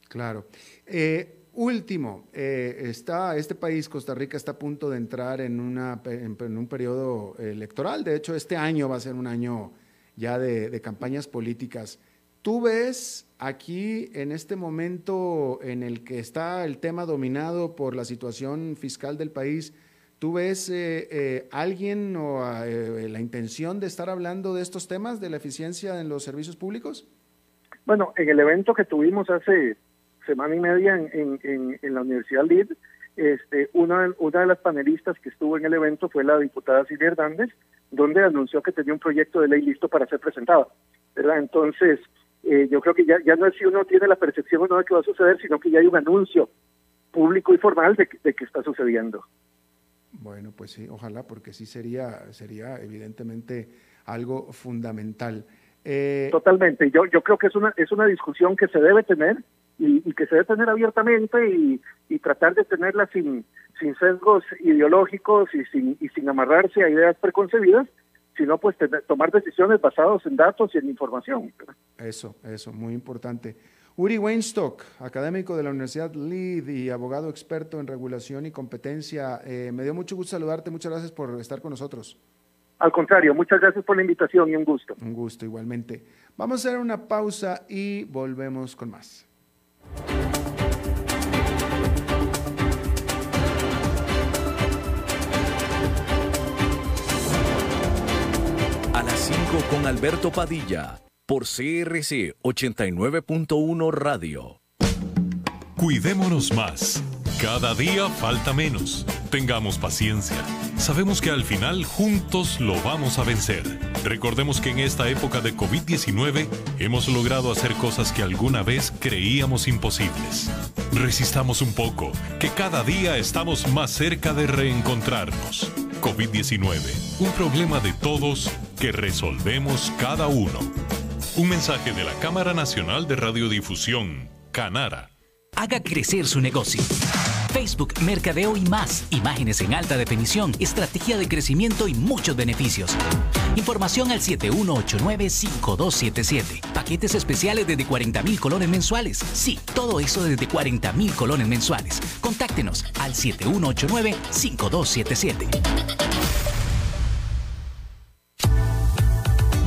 Claro. Eh, último, eh, está este país, Costa Rica, está a punto de entrar en, un periodo electoral. De hecho, este año va a ser un año ya de, campañas políticas. ¿Tú ves aquí en este momento en el que está el tema dominado por la situación fiscal del país, ¿tú ves eh, alguien o la intención de estar hablando de estos temas, de la eficiencia en los servicios públicos? Bueno, en el evento que tuvimos hace semana y media en, en, la Universidad LID, este, una, una de las panelistas que estuvo en el evento fue la diputada Silvia Hernández, donde anunció que tenía un proyecto de ley listo para ser presentado. ¿verdad? Entonces, eh, yo creo que ya, ya no es si uno tiene la percepción o no de que va a suceder, sino que ya hay un anuncio público y formal de, de que está sucediendo. Bueno, pues sí, ojalá, porque sí sería, sería evidentemente algo fundamental. Eh... Totalmente. Yo, yo creo que es una, es una discusión que se debe tener y, y que se debe tener abiertamente y, y tratar de tenerla sin, sin sesgos ideológicos y sin, y sin amarrarse a ideas preconcebidas, sino pues tomar decisiones basadas en datos y en información. Eso, eso, muy importante. Uri Weinstock, académico de la Universidad LEED y abogado experto en regulación y competencia. Eh, me dio mucho gusto saludarte, muchas gracias por estar con nosotros. Al contrario, muchas gracias por la invitación y un gusto. Un gusto, igualmente. Vamos a hacer una pausa y volvemos con más. Con Alberto Padilla por CRC 89.1 Radio. Cuidémonos más. Cada día falta menos. Tengamos paciencia. Sabemos que al final juntos lo vamos a vencer. Recordemos que en esta época de COVID-19 hemos logrado hacer cosas que alguna vez creíamos imposibles. Resistamos un poco, que cada día estamos más cerca de reencontrarnos. COVID-19, un problema de todos que resolvemos cada uno. Un mensaje de la Cámara Nacional de Radiodifusión, Canara. Haga crecer su negocio. Facebook, Mercadeo y más. Imágenes en alta definición, estrategia de crecimiento y muchos beneficios. Información al 7189-5277. Paquetes especiales desde 40 mil colones mensuales. Sí, todo eso desde 40 mil colones mensuales. Contáctenos al 7189-5277.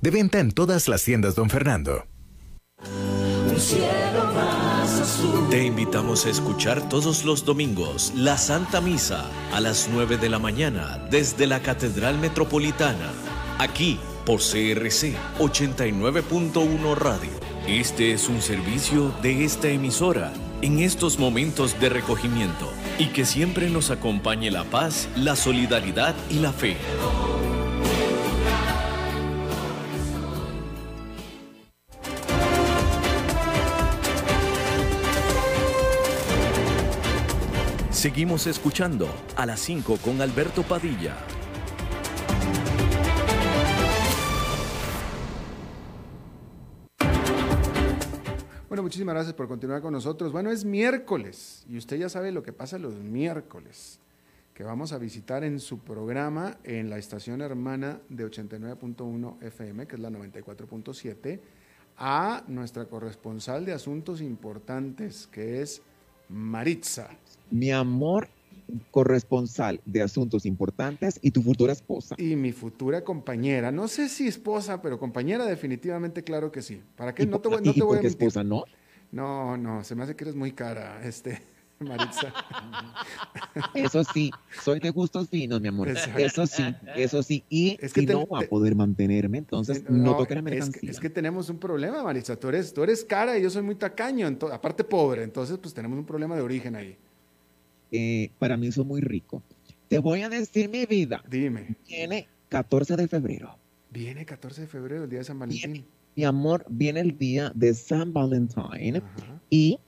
De venta en todas las tiendas, don Fernando. Te invitamos a escuchar todos los domingos la Santa Misa a las 9 de la mañana desde la Catedral Metropolitana, aquí por CRC 89.1 Radio. Este es un servicio de esta emisora en estos momentos de recogimiento y que siempre nos acompañe la paz, la solidaridad y la fe. Seguimos escuchando a las 5 con Alberto Padilla. Bueno, muchísimas gracias por continuar con nosotros. Bueno, es miércoles y usted ya sabe lo que pasa los miércoles, que vamos a visitar en su programa en la estación hermana de 89.1 FM, que es la 94.7, a nuestra corresponsal de asuntos importantes, que es Maritza mi amor corresponsal de asuntos importantes y tu futura esposa. Y mi futura compañera. No sé si esposa, pero compañera definitivamente claro que sí. ¿Para qué? No te, voy, no te voy a esposa no? No, no, se me hace que eres muy cara. Este, Maritza. Eso sí, soy de gustos finos, mi amor. Exacto. Eso sí, eso sí. Y Es que si te- no va a poder mantenerme, entonces no, toque la es, mercancía. que, es que tenemos un problema, Maritza. Tú eres, tú eres cara y yo soy muy tacaño, aparte pobre. Entonces, pues tenemos un problema de origen ahí. Eh, para mí eso es muy rico. Te voy a decir mi vida. Dime, Viene 14 de febrero. viene 14 de febrero, el día de San Valentín. Mi amor, viene el día de San Valentín Ajá. y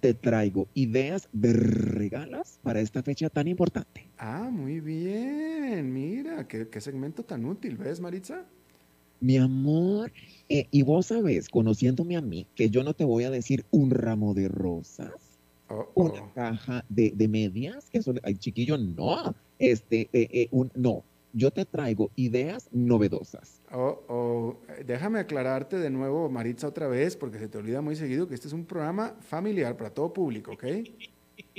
te traigo ideas de regalos para esta fecha tan importante. Ah, muy bien. Mira, qué, qué segmento tan útil, ¿ves, Maritza? Mi amor, eh, y vos sabés, conociéndome a mí, que yo no te voy a decir un ramo de rosas, Oh, oh. una caja de, de medias, que eso, ay, chiquillo, no, este, eh, eh, un, no, yo te traigo ideas novedosas. Oh, oh. Déjame aclararte de nuevo, Maritza, otra vez, porque se te olvida muy seguido que este es un programa familiar para todo público, ¿ok?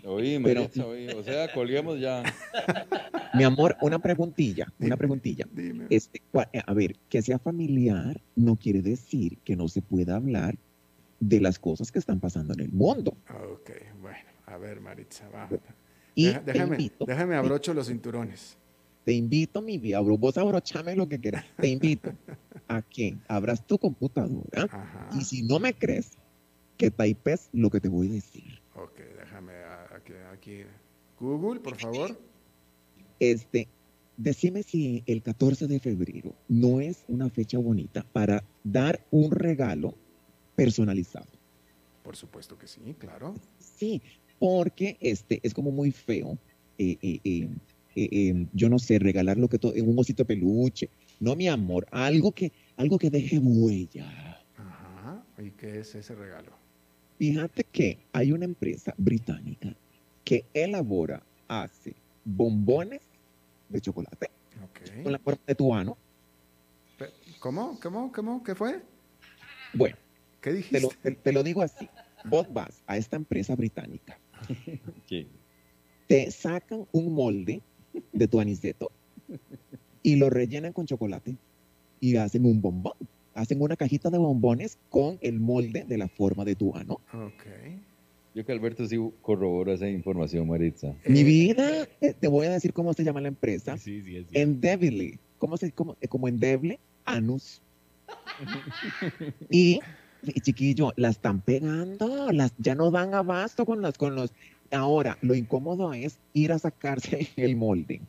Oí, Pero- Maritza, oí. O sea, colguemos ya. Mi amor, una preguntilla, Dime. una preguntilla. Dime. Este, eh, a ver, que sea familiar no quiere decir que no se pueda hablar de las cosas que están pasando en el mundo. Ok, bueno, a ver, Maritza, va. Y Deja- déjame, invito, déjame abrocho los cinturones. te invito, mi vida, vos abrochame lo que quieras. Te invito a que abras tu computadora Ajá. y si no me crees, que types lo que te voy a decir. Ok, déjame aquí, aquí. Google, por favor. Este, decime si el 14 de febrero no es una fecha bonita para dar un regalo personalizado. Por supuesto que sí, claro. Sí, porque este es como muy feo. eh, eh, eh, yo no sé, regalar lo que todo, un osito de peluche. No, mi amor, algo que, algo que deje huella. Ajá. ¿Y qué es ese regalo? Fíjate que hay una empresa británica que elabora, hace bombones de chocolate con la forma de tu ano. ¿Cómo? ¿Cómo? ¿Cómo? ¿Qué fue? Bueno, ¿Qué te dijiste? lo, te- te lo digo así. Vos vas a esta empresa británica, Sí. te sacan un molde de tu aniceto y lo rellenan con chocolate y hacen un bombón. Hacen una cajita de bombones con el molde de la forma de tu ano. Ok. Yo que Alberto sí corrobora esa información, Maritza. Mi Eh, vida, te voy a decir cómo se llama la empresa. Sí, sí, es cierto. Endeavly. ¿Cómo se como, como endeble? Anus. y, chiquillo, la están pegando, las ya no dan abasto con las con los. Ahora, lo incómodo es ir a sacarse el molde.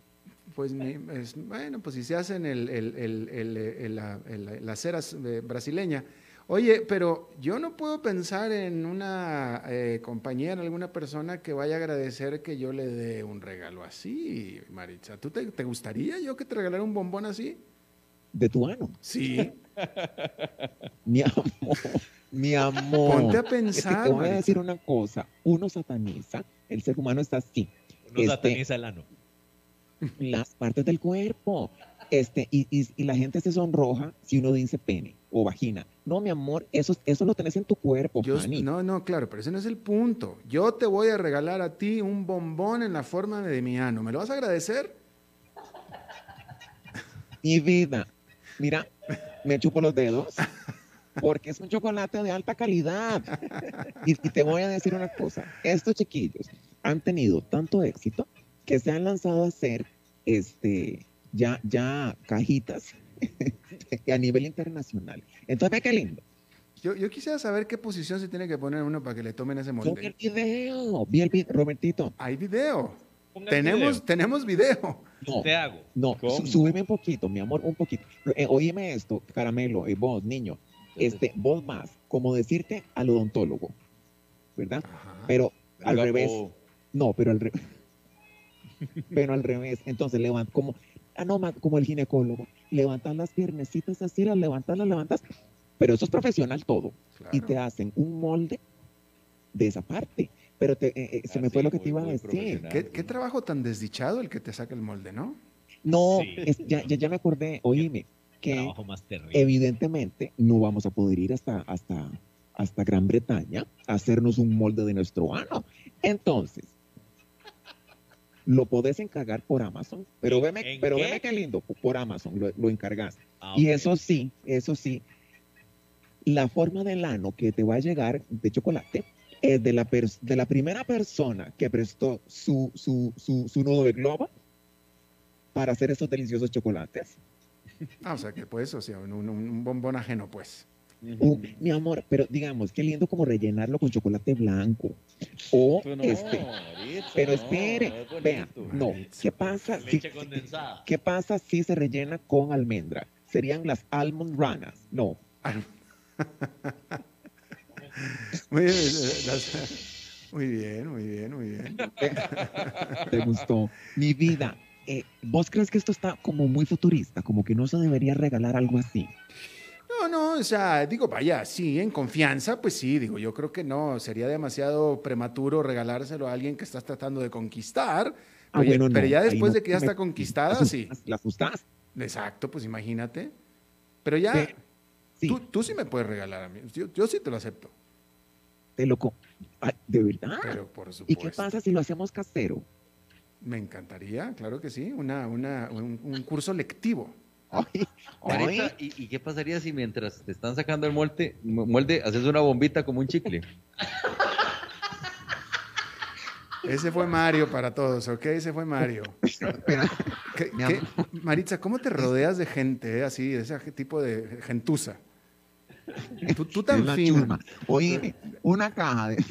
Pues es- bueno, pues si se hacen el, el- el- la, la cera eh, brasileña. Oye, pero yo no puedo pensar en una eh, compañera, alguna persona que vaya a agradecer que yo le dé un regalo así, Maritza. ¿Tú te, te gustaría yo que te regalara un bombón así? De tu ano. Sí. Mi amor, mi amor. Ponte a Es que pensar. te voy a decir una cosa. Uno sataniza, el ser humano está así. Uno este- sataniza el ano. las partes del cuerpo. Este, y, y- y la gente se sonroja si uno dice pene o vagina. No, mi amor, eso, eso lo tenés en tu cuerpo, Yo- no, no, claro, pero ese no es el punto. Yo te voy a regalar a ti un bombón en la forma de mi ano. ¿Me lo vas a agradecer? Mi vida, mira, me chupo los dedos porque es un chocolate de alta calidad. Y, y te voy a decir una cosa, estos chiquillos han tenido tanto éxito que se han lanzado a hacer este, ya, ya cajitas a nivel internacional. Entonces, ve qué lindo. Yo, yo quisiera saber qué posición se tiene que poner uno para que le tomen ese Yo vi molde. el video, vi el video, Robertito. Hay video. Ponga Tenemos, video. tenemos video. No, Te hago. no, ¿Cómo? súbeme un poquito, mi amor, un poquito. Eh, oíme esto, caramelo, y vos, niño. Este, vos vas, como decirte al odontólogo, ¿verdad? Pero al Oiga, revés. oh, No, pero al revés. pero al revés. Entonces levanta como, ah, no, ma- como el ginecólogo. Levantas las piernecitas así, las levantas, las levantas. Pero eso es profesional todo. Y te Claro. hacen un molde de esa parte. Pero te, eh, eh, se me Ah, fue sí, lo que muy- te iba a decir. ¿Qué, qué trabajo tan desdichado el que te saca el molde, ¿no? No, Sí. es- ya, ya, ya me acordé, oíme, que Trabajo más terrible. evidentemente no vamos a poder ir hasta, hasta, hasta Gran Bretaña a hacernos un molde de nuestro ano. Entonces, lo podés encargar por Amazon, pero veme, ¿En pero qué? veme qué lindo, por Amazon lo, lo encargas. Ah, Y eso sí, eso sí, la forma del ano que te va a llegar de chocolate es de la, de la primera persona que prestó su, su, su, su nudo de globo para hacer esos deliciosos chocolates. Ah, o sea que pues, o sea, un, un- un bombón ajeno, pues. Uh, mi amor, pero digamos, qué lindo como rellenarlo con chocolate blanco. O Eso no, este, Maritza, pero espere, no es vea, no, ¿qué pasa? si- Leche condensada. ¿Qué pasa si se rellena con almendra? Serían las almond ranas. No, Muy bien, eh, las- muy bien, muy bien, muy bien. te gustó. Mi vida, eh, ¿vos crees que esto está como muy futurista? Como que no se debería regalar algo así. No, no, o sea, digo, vaya, sí, en confianza, pues sí, digo, yo creo que no, sería demasiado prematuro regalárselo a alguien que estás tratando de conquistar. Ah, Oye, bueno, no, pero ya después no de que ya me- está conquistada, la sí. La asustas. Exacto, pues imagínate. Pero ya, sí, tú, tú sí me puedes regalar a mí. Yo, yo sí te lo acepto. Te lo Ay, ¿De verdad? Pero por ¿Y qué pasa si lo hacemos casero? Me encantaría, claro que sí, una, una, un, un curso lectivo. Ay, Maritza, ay, ¿y, y qué pasaría si mientras te están sacando el molde, molde haces una bombita como un chicle? Ese fue Mario para todos, ¿ok? Ese fue Mario. espera, ¿Qué- Mi qué- amor. Maritza, ¿cómo te rodeas de gente eh, así, de ese tipo de gentuza? Tú, tú tan la fino. chusma. Oíme, una caja de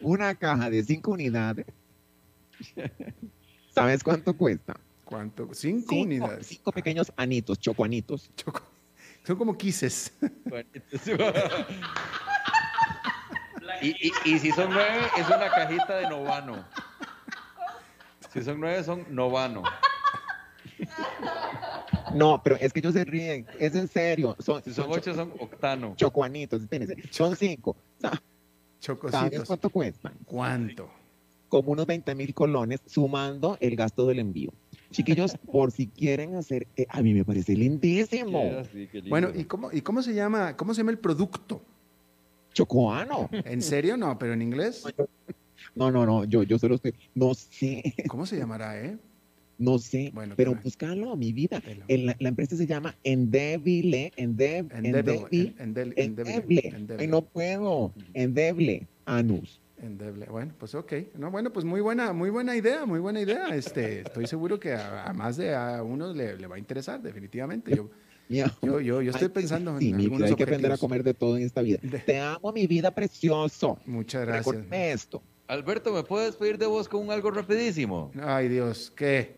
una caja de cinco unidades. ¿Sabes cuánto cuesta? ¿Cuánto? Cinco, Cinco, unidades. cinco pequeños anitos, chocoanitos. Choco. Son como quises. y, y- y si son nueve, es una cajita de novano. Si son nueve, son novano. No, pero es que ellos se ríen. Es en serio. Son, Si son son ocho, son octano. chocoanitos. Espérense. Son cinco. Sa- ¿Sabes Chocositos. cuánto cuestan? ¿Cuánto? Como unos 20 mil colones, sumando el gasto del envío. Chiquillos, por si quieren hacer, eh, a mí me parece lindísimo. Sí. Bueno, ¿y cómo, ¿y cómo se llama? ¿Cómo se llama el producto? Chocoano. ¿En serio? No, pero en inglés. No, no, no, yo, yo solo estoy, no sé, ¿Cómo se llamará, eh? No sé, Bueno, pero pero- búscalo, mi vida. El- la, la empresa se llama Endeble. Endeble. endeble, endeble. Ay, no puedo. Endeble, Anus. Endeble. Bueno, pues ok. No, bueno, pues muy buena, muy buena idea, muy buena idea. Este, estoy seguro que a, a más de a uno le, le va a interesar, definitivamente. Yo, yo, yo, yo estoy Ay, pensando sí, en mi vida, algunos hay que aprender a comer de todo en esta vida. De- Te amo, mi vida precioso. Muchas gracias. Esto. Alberto, ¿me puedes pedir de vos con un algo rapidísimo? Ay, Dios, ¿qué?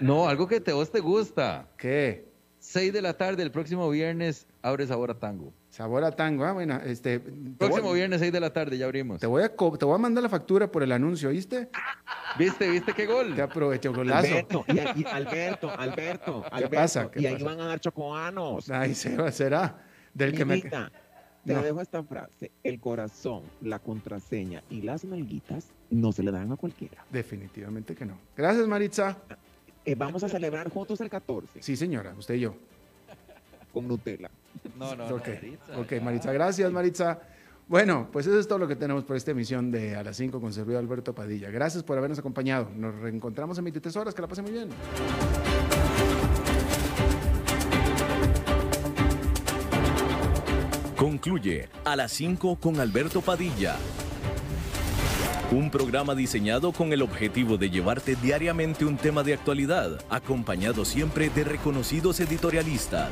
No, algo que te, vos te gusta. ¿Qué? 6 de la tarde el próximo viernes abre Sabor a Tango. Sabor a tango, ah, bueno, este... te Próximo voy- viernes 6 de la tarde ya abrimos. Te voy, a te voy a mandar la factura por el anuncio, ¿oíste? ¿Viste, viste qué gol? Te aprovecho, golazo. Alberto, y, y- Alberto, Alberto, Alberto. pasa? ¿Qué y ahí pasa? van a dar chocoanos. Ay, se va, será. Del que me... te No. dejo esta frase. El corazón, la contraseña y las nalguitas no se le dan a cualquiera. Definitivamente que no. Gracias, Maritza. Eh, vamos a celebrar juntos el 14 Sí, señora, usted y yo. con Nutella. No, no, no. Maritza. ok, Maritza. Gracias, Maritza. Bueno, pues eso es todo lo que tenemos por esta emisión de A las 5 con servidor Alberto Padilla. Gracias por habernos acompañado. Nos reencontramos en 23 horas. Que la pasen muy bien. Concluye a las 5 con Alberto Padilla. Un programa diseñado con el objetivo de llevarte diariamente un tema de actualidad, acompañado siempre de reconocidos editorialistas.